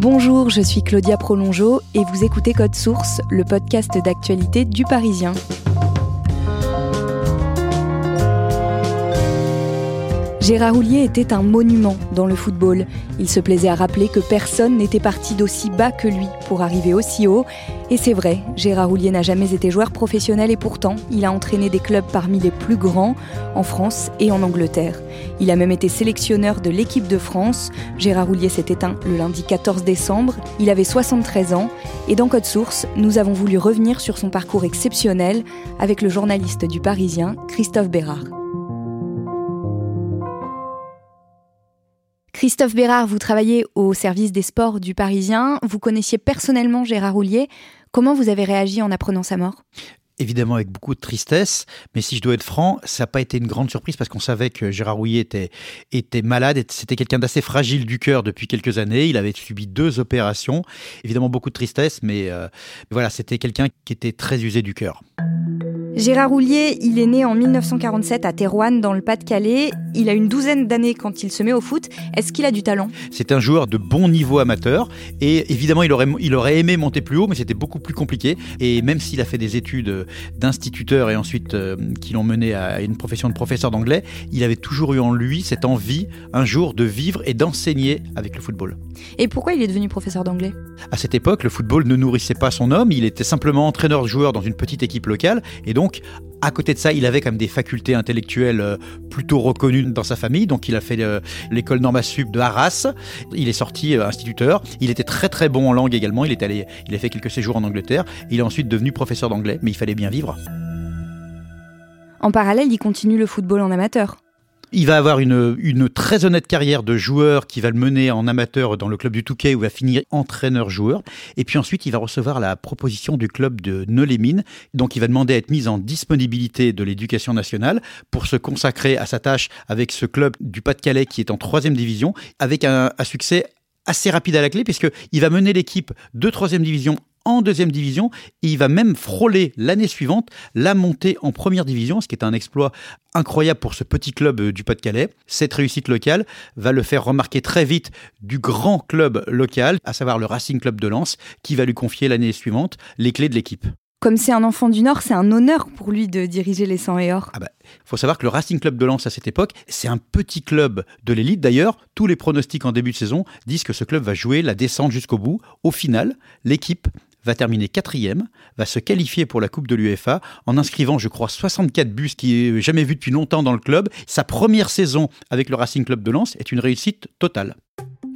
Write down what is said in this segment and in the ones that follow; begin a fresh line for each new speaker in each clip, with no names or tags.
Bonjour, je suis Claudia Prolongeau et vous écoutez Code Source, le podcast d'actualité du Parisien. Gérard Houllier était un monument dans le football. Il se plaisait à rappeler que personne n'était parti d'aussi bas que lui pour arriver aussi haut. Et c'est vrai, Gérard Houllier n'a jamais été joueur professionnel et pourtant, il a entraîné des clubs parmi les plus grands en France et en Angleterre. Il a même été sélectionneur de l'équipe de France. Gérard Houllier s'est éteint le lundi 14 décembre. Il avait 73 ans. Et dans Code Source, nous avons voulu revenir sur son parcours exceptionnel avec le journaliste du Parisien, Christophe Bérard. Christophe Bérard, vous travaillez au service des sports du Parisien. Vous connaissiez personnellement Gérard Houllier. Comment vous avez réagi en apprenant sa mort?
Évidemment avec beaucoup de tristesse, mais si je dois être franc, ça n'a pas été une grande surprise parce qu'on savait que Gérard Houllier était, était malade, c'était quelqu'un d'assez fragile du cœur depuis quelques années, il avait subi deux opérations, évidemment beaucoup de tristesse, mais euh, voilà, c'était quelqu'un qui était très usé du cœur.
Gérard Houllier, il est né en 1947 à Terouanne, dans le Pas-de-Calais. Il a une douzaine d'années quand il se met au foot. Est-ce qu'il a du talent?
C'est un joueur de bon niveau amateur. Et évidemment, il aurait, il aurait aimé monter plus haut, mais c'était beaucoup plus compliqué. Et même s'il a fait des études d'instituteur et ensuite euh, qui l'ont mené à une profession de professeur d'anglais, il avait toujours eu en lui cette envie, un jour, de vivre et d'enseigner avec le football.
Et pourquoi il est devenu professeur d'anglais?
À cette époque, le football ne nourrissait pas son homme. Il était simplement entraîneur-joueur dans une petite équipe locale. Et donc, donc, à côté de ça, il avait quand même des facultés intellectuelles euh, plutôt reconnues dans sa famille. Donc, il a fait euh, l'école Norma Sup de Arras. Il est sorti euh, instituteur. Il était très très bon en langue également. Il est allé, il a fait quelques séjours en Angleterre. Il est ensuite devenu professeur d'anglais, mais il fallait bien vivre.
En parallèle, il continue le football en amateur.
Il va avoir une, une, très honnête carrière de joueur qui va le mener en amateur dans le club du Touquet où il va finir entraîneur-joueur. Et puis ensuite, il va recevoir la proposition du club de Neu-les-Mines. Donc, il va demander à être mis en disponibilité de l'éducation nationale pour se consacrer à sa tâche avec ce club du Pas-de-Calais qui est en troisième division, avec un, un succès assez rapide à la clé, puisqu'il va mener l'équipe de troisième division en deuxième division et il va même frôler l'année suivante la montée en première division, ce qui est un exploit incroyable pour ce petit club euh, du Pas-de-Calais. Cette réussite locale va le faire remarquer très vite du grand club local, à savoir le Racing Club de Lens, qui va lui confier l'année suivante les clés de l'équipe.
Comme c'est un enfant du Nord, c'est un honneur pour lui de diriger les 100 et or.
Ah bah, faut savoir que le Racing Club de Lens à cette époque, c'est un petit club de l'élite. D'ailleurs, tous les pronostics en début de saison disent que ce club va jouer la descente jusqu'au bout. Au final, l'équipe va terminer quatrième, va se qualifier pour la Coupe de l'UEFA en inscrivant, je crois, 64 buts, ce qui est jamais vu depuis longtemps dans le club. Sa première saison avec le Racing Club de Lens est une réussite totale.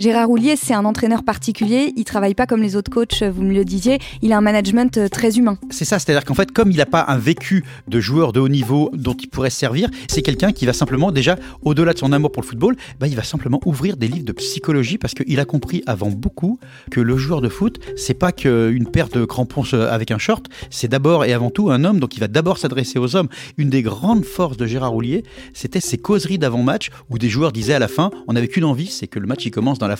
Gérard Houllier, c'est un entraîneur particulier. Il travaille pas comme les autres coachs, vous me le disiez. Il a un management euh, très humain.
C'est ça, c'est-à-dire qu'en fait, comme il n'a pas un vécu de joueur de haut niveau dont il pourrait se servir, c'est quelqu'un qui va simplement, déjà, au-delà de son amour pour le football, bah, il va simplement ouvrir des livres de psychologie parce qu'il a compris avant beaucoup que le joueur de foot, c'est pas qu'une paire de crampons avec un short, c'est d'abord et avant tout un homme, donc il va d'abord s'adresser aux hommes. Une des grandes forces de Gérard Houllier, c'était ses causeries d'avant-match où des joueurs disaient à la fin, on n'avait qu'une envie, c'est que le match il commence dans la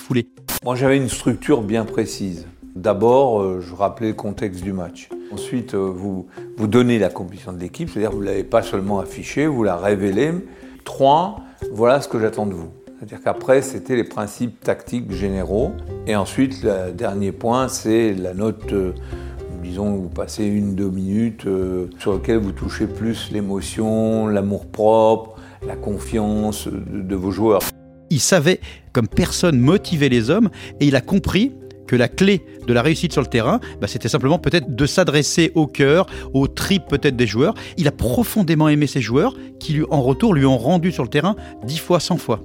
Moi, j'avais une structure bien précise. D'abord, euh, je rappelais le contexte du match. Ensuite, euh, vous, vous donnez la composition de l'équipe, c'est-à-dire vous ne l'avez pas seulement affichée, vous la révélez. Trois, voilà ce que j'attends de vous. C'est-à-dire qu'après, c'était les principes tactiques généraux. Et ensuite, le dernier point, c'est la note, euh, disons, vous passez une, deux minutes, euh, sur laquelle vous touchez plus l'émotion, l'amour-propre, la confiance de vos joueurs.
Il savait, comme personne, motiver les hommes, et il a compris que la clé de la réussite sur le terrain, bah, c'était simplement peut-être de s'adresser au cœur, au trip peut-être des joueurs. Il a profondément aimé ces joueurs qui, en retour, lui ont rendu sur le terrain dix fois, cent fois.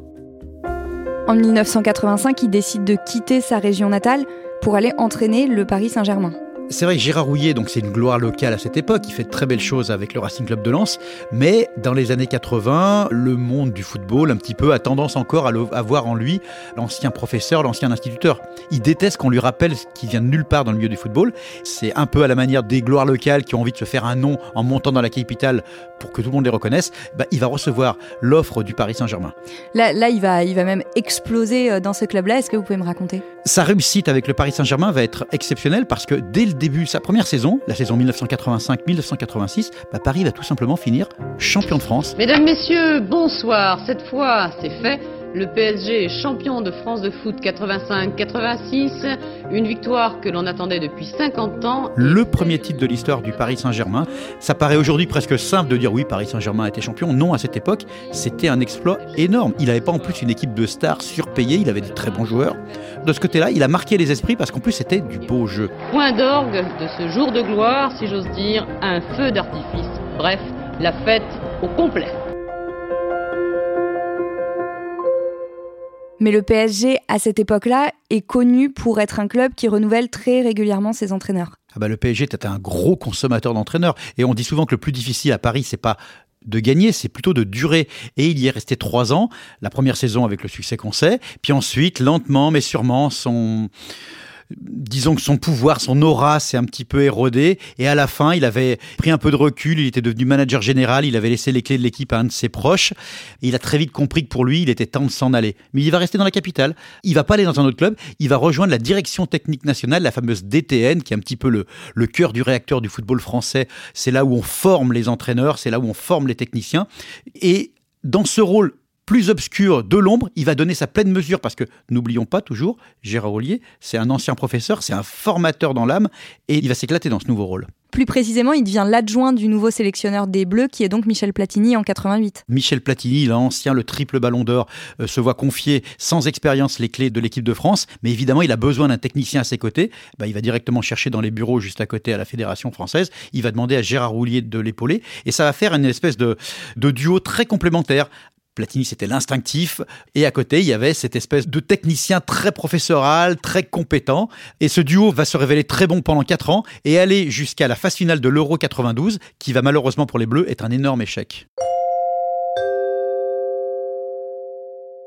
En 1985, il décide de quitter sa région natale pour aller entraîner le Paris Saint-Germain.
C'est vrai que Gérard Rouillet, donc c'est une gloire locale à cette époque, il fait de très belles choses avec le Racing Club de Lens, mais dans les années 80, le monde du football, un petit peu, a tendance encore à, voir en lui l'ancien professeur, l'ancien instituteur. Il déteste qu'on lui rappelle qu'il vient de nulle part dans le milieu du football. C'est un peu à la manière des gloires locales qui ont envie de se faire un nom en montant dans la capitale pour que tout le monde les reconnaisse. Bah, il va recevoir l'offre du Paris Saint-Germain.
Là, là il, va, il va même exploser euh, dans ce club-là. Est-ce que vous pouvez me raconter?
Sa réussite avec le Paris Saint-Germain va être exceptionnelle parce que dès le début, sa première saison, la saison 1985-1986, bah, Paris va tout simplement finir champion de France.
Mesdames, Messieurs, bonsoir. Cette fois, c'est fait. Le PSG est champion de France de foot 85-86, une victoire que l'on attendait depuis 50 ans.
Le premier titre de l'histoire du Paris Saint-Germain. Ça paraît aujourd'hui presque simple de dire oui, Paris Saint-Germain a été champion. Non, à cette époque, c'était un exploit énorme. Il n'avait pas en plus une équipe de stars surpayée, il avait des très bons joueurs. De ce côté-là, il a marqué les esprits parce qu'en plus, c'était du beau jeu.
Point d'orgue de ce jour de gloire, si j'ose dire, un feu d'artifice. Bref, la fête au complet.
Mais le PSG, à cette époque-là, est connu pour être un club qui renouvelle très régulièrement ses entraîneurs.
Ah bah le PSG était un gros consommateur d'entraîneurs. Et on dit souvent que le plus difficile à Paris, c'est pas de gagner, c'est plutôt de durer. Et il y est resté trois ans, la première saison avec le succès qu'on sait, puis ensuite, lentement mais sûrement, son disons que son pouvoir, son aura s'est un petit peu érodé. Et à la fin, il avait pris un peu de recul. Il était devenu manager général. Il avait laissé les clés de l'équipe à un de ses proches. Et il a très vite compris que pour lui, il était temps de s'en aller. Mais il va rester dans la capitale. Il va pas aller dans un autre club. Il va rejoindre la direction technique nationale, la fameuse DTN, qui est un petit peu le, le cœur du réacteur du football français. C'est là où on forme les entraîneurs. C'est là où on forme les techniciens. Et dans ce rôle plus obscur de l'ombre, il va donner sa pleine mesure parce que n'oublions pas toujours, Gérard Ollier, c'est un ancien professeur, c'est un formateur dans l'âme et il va s'éclater dans ce nouveau rôle.
Plus précisément, il devient l'adjoint du nouveau sélectionneur des Bleus, qui est donc Michel Platini en 88.
Michel Platini, l'ancien, le triple ballon d'or, euh, se voit confier sans expérience les clés de l'équipe de France, mais évidemment, il a besoin d'un technicien à ses côtés. Bah, il va directement chercher dans les bureaux juste à côté à la Fédération française. Il va demander à Gérard Roulier de l'épauler, et ça va faire une espèce de, de duo très complémentaire Platini, c'était l'instinctif. Et à côté, il y avait cette espèce de technicien très professoral, très compétent. Et ce duo va se révéler très bon pendant 4 ans et aller jusqu'à la phase finale de l'Euro 92, qui va malheureusement pour les Bleus être un énorme échec.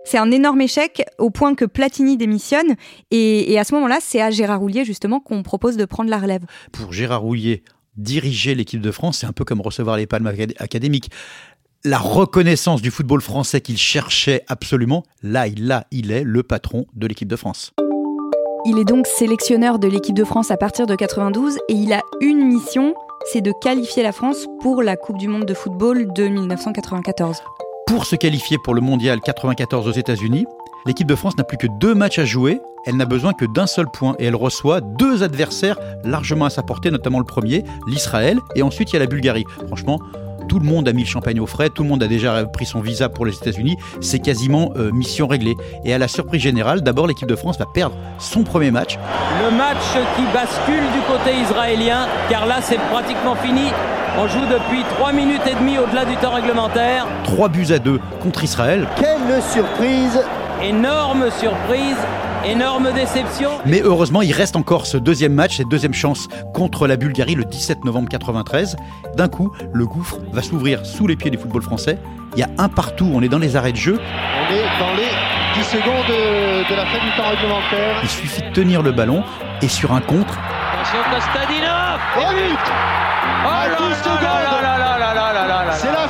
C'est un énorme échec au point que Platini démissionne. Et, à ce moment-là, c'est à Gérard Roulier justement qu'on propose de prendre la relève.
Pour Gérard Roulier, diriger l'équipe de France, c'est un peu comme recevoir les palmes académiques la reconnaissance du football français qu'il cherchait absolument, là, il, là, il est le patron de l'équipe de France.
Il est donc sélectionneur de l'équipe de France à partir de 92 et il a une mission, c'est de qualifier la France pour la Coupe du Monde de football de 1994.
Pour se qualifier pour le Mondial 94 aux États-Unis, l'équipe de France n'a plus que deux matchs à jouer. Elle n'a besoin que d'un seul point et elle reçoit deux adversaires largement à sa portée, notamment le premier, l'Israël, et ensuite il y a la Bulgarie. Franchement, tout le monde a mis le champagne au frais, tout le monde a déjà pris son visa pour les États-Unis. C'est quasiment euh, mission réglée. Et à la surprise générale, d'abord l'équipe de France va perdre son premier match.
Le match qui bascule du côté israélien, car là c'est pratiquement fini. On joue depuis 3 minutes et demie au-delà du temps réglementaire.
3 buts à 2 contre Israël.
Quelle surprise
Énorme surprise Énorme déception.
Mais heureusement, il reste encore ce deuxième match, cette deuxième chance contre la Bulgarie le 17 novembre 93. D'un coup, le gouffre va s'ouvrir sous les pieds du football français. Il y a un partout, on est dans les arrêts de jeu.
On est dans les 10 secondes de, la fin du temps réglementaire.
Il suffit de tenir le ballon et sur un contre.
Attention Kostadinov
Et but À 10 secondes C'est la fin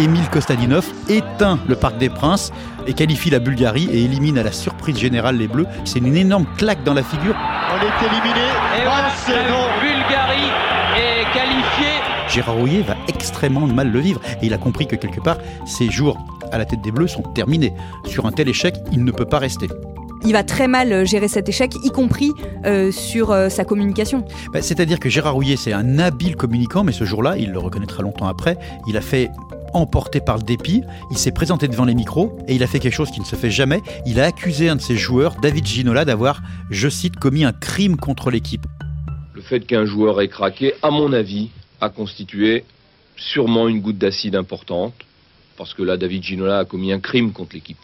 Émile Kostadinov éteint le Parc des Princes et qualifie la Bulgarie et élimine à la surprise générale les Bleus. C'est une énorme claque dans la figure.
On est éliminé.
Et voilà, la Bulgarie est qualifié.
Gérard Rouillet va extrêmement mal le vivre et il a compris que quelque part, ses jours à la tête des Bleus sont terminés. Sur un tel échec, il ne peut pas rester
il va très mal euh, gérer cet échec, y compris euh, sur euh, sa communication.
Bah, c'est-à-dire que Gérard Rouillet, c'est un habile communicant, mais ce jour-là, il le reconnaîtra longtemps après, il a fait emporté par le dépit, il s'est présenté devant les micros et il a fait quelque chose qui ne se fait jamais. Il a accusé un de ses joueurs, David Ginola, d'avoir, je cite, commis un crime contre l'équipe.
Le fait qu'un joueur ait craqué, à mon avis, a constitué sûrement une goutte d'acide importante, parce que là, David Ginola a commis un crime contre l'équipe.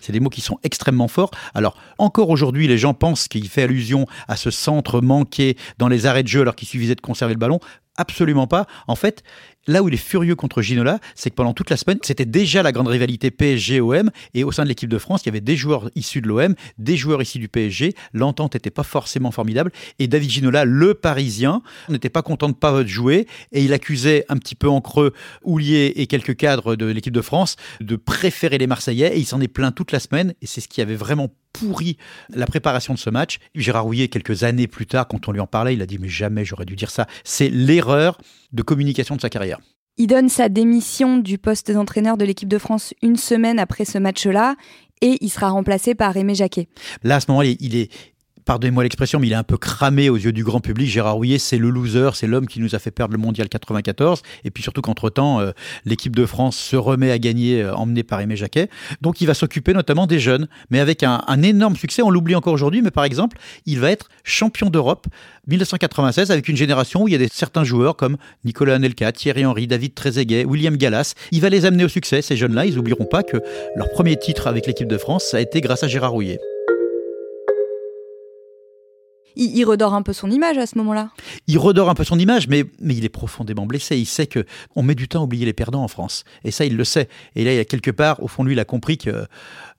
C'est des mots qui sont extrêmement forts. Alors, encore aujourd'hui, les gens pensent qu'il fait allusion à ce centre manqué dans les arrêts de jeu alors qu'il suffisait de conserver le ballon. Absolument pas. En fait, Là où il est furieux contre Ginola, c'est que pendant toute la semaine, c'était déjà la grande rivalité PSG-OM. Et au sein de l'équipe de France, il y avait des joueurs issus de l'OM, des joueurs issus du PSG. L'entente n'était pas forcément formidable. Et David Ginola, le Parisien, n'était pas content de pas jouer. Et il accusait un petit peu en creux Houlier et quelques cadres de l'équipe de France de préférer les Marseillais. Et il s'en est plaint toute la semaine. Et c'est ce qui avait vraiment pourri la préparation de ce match. Gérard Rouillet, quelques années plus tard, quand on lui en parlait, il a dit Mais jamais j'aurais dû dire ça. C'est l'erreur de communication de sa carrière.
Il donne sa démission du poste d'entraîneur de l'équipe de France une semaine après ce match-là et il sera remplacé par Aimé Jacquet.
Là, à ce moment-là, il est pardonnez-moi l'expression, mais il est un peu cramé aux yeux du grand public. Gérard Rouillet, c'est le loser, c'est l'homme qui nous a fait perdre le mondial 94. Et puis surtout qu'entre-temps, euh, l'équipe de France se remet à gagner, euh, emmenée par Aimé Jacquet. Donc il va s'occuper notamment des jeunes, mais avec un, énorme succès. On l'oublie encore aujourd'hui, mais par exemple, il va être champion d'Europe 1996 avec une génération où il y a des, certains joueurs comme Nicolas Anelka, Thierry Henry, David Trezeguet, William Gallas. Il va les amener au succès, ces jeunes-là. Ils n'oublieront pas que leur premier titre avec l'équipe de France, ça a été grâce à Gérard Rouillet
il, redore un peu son image à ce moment-là.
Il redore un peu son image, mais, mais il est profondément blessé. Il sait que on met du temps à oublier les perdants en France. Et ça, il le sait. Et là, il y a quelque part, au fond de lui, il a compris que,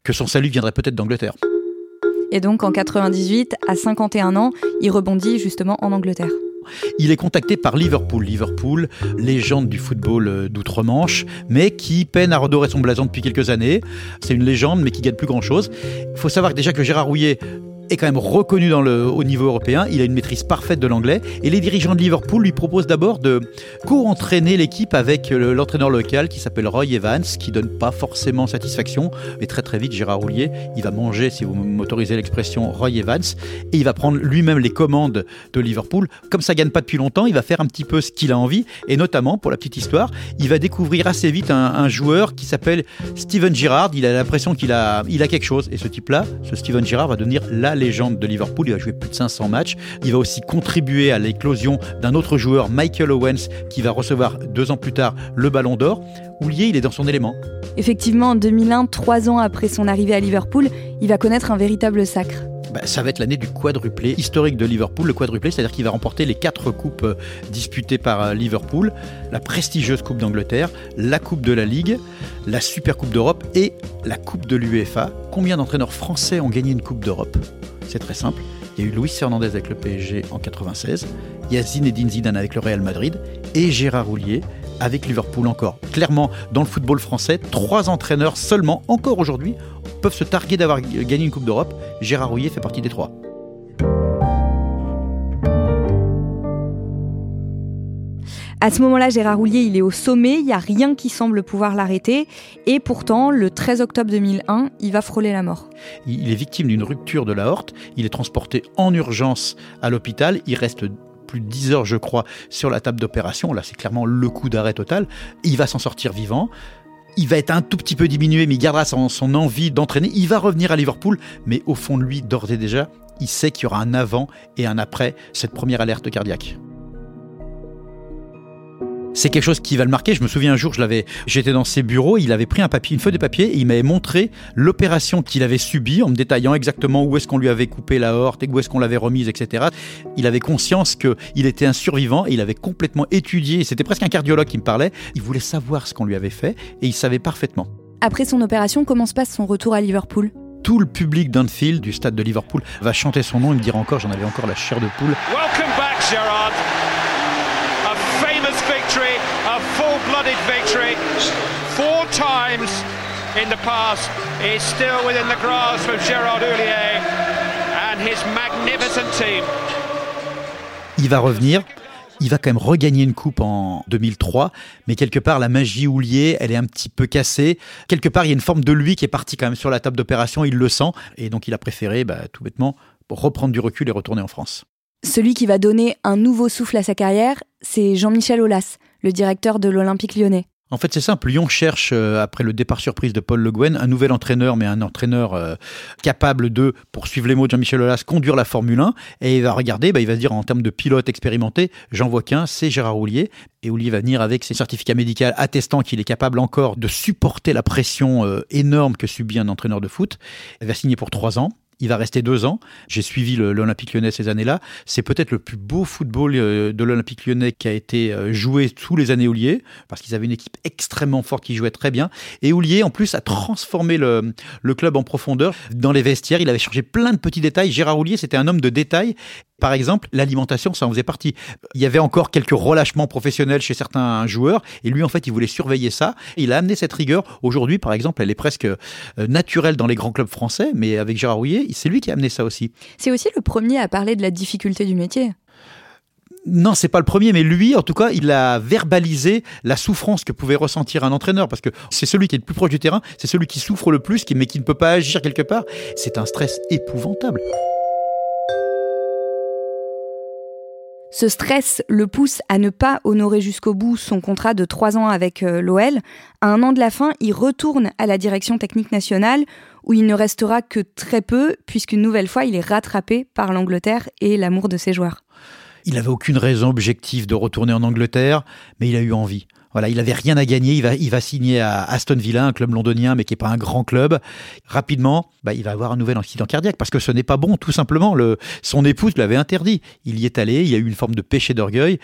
que son salut viendrait peut-être d'Angleterre.
Et donc, en 98, à 51 ans, il rebondit justement en Angleterre.
Il est contacté par Liverpool. Liverpool, légende du football euh, d'outre-Manche, mais qui peine à redorer son blason depuis quelques années. C'est une légende, mais qui gagne plus grand-chose. Il faut savoir déjà que Gérard Rouillet est quand même reconnu au niveau européen. Il a une maîtrise parfaite de l'anglais. Et les dirigeants de Liverpool lui proposent d'abord de co-entraîner l'équipe avec l'entraîneur local qui s'appelle Roy Evans, qui donne pas forcément satisfaction. Mais très très vite, Gérard Roulier, il va manger, si vous m'autorisez l'expression, Roy Evans. Et il va prendre lui-même les commandes de Liverpool. Comme ça gagne pas depuis longtemps, il va faire un petit peu ce qu'il a envie. Et notamment, pour la petite histoire, il va découvrir assez vite un, joueur qui s'appelle Steven Gerrard. Il a l'impression qu'il a, a quelque chose. Et ce type-là, ce Steven Gerrard, va devenir la légende de Liverpool. Il va jouer plus de 500 matchs. Il va aussi contribuer à l'éclosion d'un autre joueur, Michael Owens, qui va recevoir deux ans plus tard le Ballon d'Or. Oulier, il est dans son élément.
Effectivement, en 2001, trois ans après son arrivée à Liverpool, il va connaître un véritable sacre.
Bah, ça va être l'année du quadruplé historique de Liverpool. Le quadruplé, c'est-à-dire qu'il va remporter les quatre coupes euh, disputées par euh, Liverpool, la prestigieuse Coupe d'Angleterre, la Coupe de la Ligue, la Super Coupe d'Europe et la Coupe de l'UEFA. Combien d'entraîneurs français ont gagné une Coupe d'Europe? C'est très simple. Il y a eu Luis Fernandez avec le PSG en 96, il y a Zinedine Zidane avec le Real Madrid et Gérard Houllier avec Liverpool encore. Clairement, dans le football français, trois entraîneurs seulement, encore aujourd'hui, peuvent se targuer d'avoir gagné une Coupe d'Europe. Gérard Rouillet fait partie des trois.
À ce moment-là, Gérard Roulier, il est au sommet, il n'y a rien qui semble pouvoir l'arrêter. Et pourtant, le 13 octobre 2001, il va frôler la mort.
Il est victime d'une rupture de la horte. Il est transporté en urgence à l'hôpital. Il reste plus de 10 heures, je crois, sur la table d'opération. Là, c'est clairement le coup d'arrêt total. Il va s'en sortir vivant. Il va être un tout petit peu diminué, mais il gardera son, son envie d'entraîner. Il va revenir à Liverpool, mais au fond de lui, d'ores et déjà, il sait qu'il y aura un avant et un après cette première alerte cardiaque c'est quelque chose qui va le marquer. Je me souviens un jour, je l'avais, j'étais dans ses bureaux, il avait pris un papier, une feuille de papier, et il m'avait montré l'opération qu'il avait subie en me détaillant exactement où est-ce qu'on lui avait coupé la horte et où est-ce qu'on l'avait remise, etc. Il avait conscience qu'il était un survivant et il avait complètement étudié. C'était presque un cardiologue qui me parlait. Il voulait savoir ce qu'on lui avait fait et il savait parfaitement.
Après son opération, comment se passe son retour à Liverpool?
Tout le public d'Anfield, du stade de Liverpool, va chanter son nom et me dire encore, j'en avais encore la chair de poule.
Welcome back, Gerard. Times in the past is still within the grasp of Gerard Houllier and his magnificent team.
Il va revenir, Il va quand même regagner une coupe en 2003, mais quelque part, la magie Houlier, elle est un petit peu cassée. Quelque part, il y a une forme de lui qui est parti quand même sur la table d'opération, il le sent, et donc il a préféré, bah, tout bêtement, reprendre du recul et retourner en France.
Celui qui va donner un nouveau souffle à sa carrière, c'est Jean-Michel Aulas, le directeur de l'Olympique lyonnais.
En fait, c'est simple. Lyon cherche, euh, après le départ surprise de Paul Le Guen, un nouvel entraîneur, mais un entraîneur euh, capable de, pour suivre les mots de Jean-Michel Aulas, conduire la Formule 1. Et il va regarder, bah, il va se dire en termes de pilote expérimenté, j'en vois qu'un, c'est Gérard Roulier. Et Roulier va venir avec ses certificats médicaux attestant qu'il est capable encore de supporter la pression euh, énorme que subit un entraîneur de foot. Il va signer pour trois ans. Il va rester deux ans. J'ai suivi l'Olympique lyonnais ces années-là. C'est peut-être le plus beau football euh, de l'Olympique lyonnais qui a été euh, joué tous les années Houlier, parce qu'ils avaient une équipe extrêmement forte qui jouait très bien. Et Houlier, en plus, a transformé le, club en profondeur. Dans les vestiaires, il avait changé plein de petits détails. Gérard Houlier, c'était un homme de détails. Par exemple, l'alimentation, ça en faisait partie. Il y avait encore quelques relâchements professionnels chez certains joueurs, et lui, en fait, il voulait surveiller ça. Il a amené cette rigueur. Aujourd'hui, par exemple, elle est presque euh, naturelle dans les grands clubs français, mais avec Gérard Rouillet, c'est lui qui a amené ça aussi.
C'est aussi le premier à parler de la difficulté du métier.
Non, c'est pas le premier, mais lui, en tout cas, il a verbalisé la souffrance que pouvait ressentir un entraîneur, parce que c'est celui qui est le plus proche du terrain, c'est celui qui souffre le plus, mais qui ne peut pas agir quelque part. C'est un stress épouvantable.
Ce stress le pousse à ne pas honorer jusqu'au bout son contrat de trois ans avec euh, l'OL. À un an de la fin, il retourne à la direction technique nationale où il ne restera que très peu puisqu'une nouvelle fois, il est rattrapé par l'Angleterre et l'amour de ses joueurs.
Il n'avait aucune raison objective de retourner en Angleterre, mais il a eu envie. Voilà, il avait rien à gagner. Il va, il va signer à Aston Villa, un club londonien, mais qui est pas un grand club. Rapidement, bah, il va avoir un nouvel accident cardiaque parce que ce n'est pas bon, tout simplement. Le, son épouse l'avait interdit. Il y est allé. Il y a eu une forme de péché d'orgueil.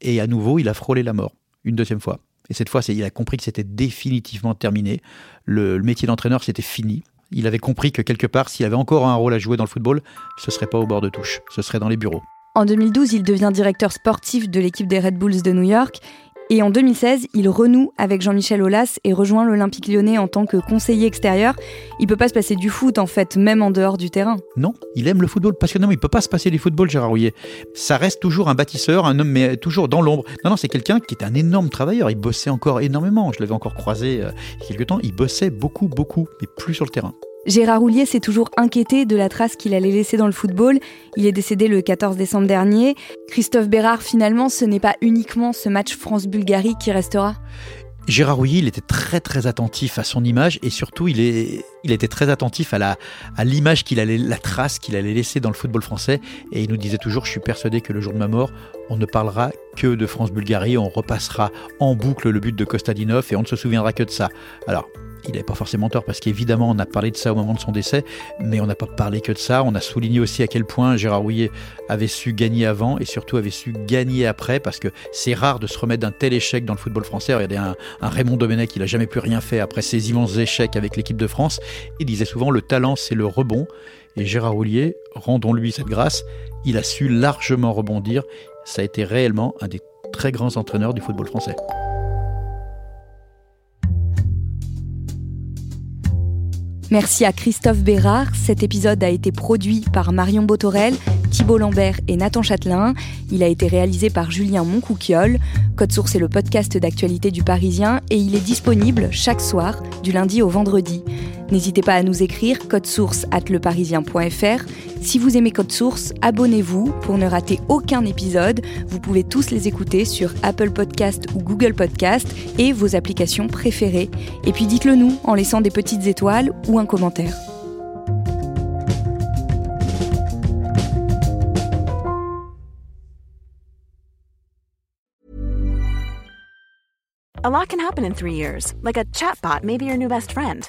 Et à nouveau, il a frôlé la mort. Une deuxième fois. Et cette fois, il a compris que c'était définitivement terminé. Le, le métier d'entraîneur, c'était fini. Il avait compris que quelque part, s'il avait encore un rôle à jouer dans le football, ce serait pas au bord de touche. Ce serait dans les bureaux.
En 2012, il devient directeur sportif de l'équipe des Red Bulls de New York. Et en 2016, il renoue avec Jean-Michel Aulas et rejoint l'Olympique lyonnais en tant que conseiller extérieur. Il peut pas se passer du foot, en fait, même en dehors du terrain.
Non, il aime le football passionnément. Il peut pas se passer du football, Gérard Rouillet. Ça reste toujours un bâtisseur, un homme, mais toujours dans l'ombre. Non, non, c'est quelqu'un qui est un énorme travailleur. Il bossait encore énormément. Je l'avais encore croisé euh, il y a quelques temps. Il bossait beaucoup, beaucoup, mais plus sur le terrain.
Gérard Roulier s'est toujours inquiété de la trace qu'il allait laisser dans le football. Il est décédé le 14 décembre dernier. Christophe Bérard, finalement, ce n'est pas uniquement ce match France-Bulgarie qui restera
Gérard Rouillet, il était très très attentif à son image et surtout il, était très attentif à la trace qu'il allait laisser dans le football français et il nous disait toujours je suis persuadé que le jour de ma mort on ne parlera que de France-Bulgarie, on repassera en boucle le but de Kostadinov et on ne se souviendra que de ça. Alors il n'avait pas forcément tort parce qu'évidemment on a parlé de ça au moment de son décès, mais on n'a pas parlé que de ça. On a souligné aussi à quel point Gérard Rouillet avait su gagner avant et surtout avait su gagner après parce que c'est rare de se remettre d'un tel échec dans le football français. Regardez un, un Raymond Domenech, il n'a jamais pu rien faire après ses immenses échecs avec l'équipe de France. Il disait souvent le talent c'est le rebond et Gérard Rouillet, rendons-lui cette grâce, il a su largement rebondir. Ça a été réellement un des très grands entraîneurs du football français.
Merci à Christophe Bérard. Cet épisode a été produit par Marion Botorel, Thibault Lambert et Nathan Châtelain. Il a été réalisé par Julien Moncouquiole. Code Source est le podcast d'actualité du Parisien et il est disponible chaque soir, du lundi au vendredi. N'hésitez pas à nous écrire code source at leparisien.fr. Si vous aimez Code Source, abonnez-vous pour ne rater aucun épisode. Vous pouvez tous les écouter sur Apple Podcast ou Google Podcast et vos applications préférées. Et puis dites-le nous en laissant des petites étoiles ou un commentaire.
A lot can happen in three years, like a chatbot may your new best friend.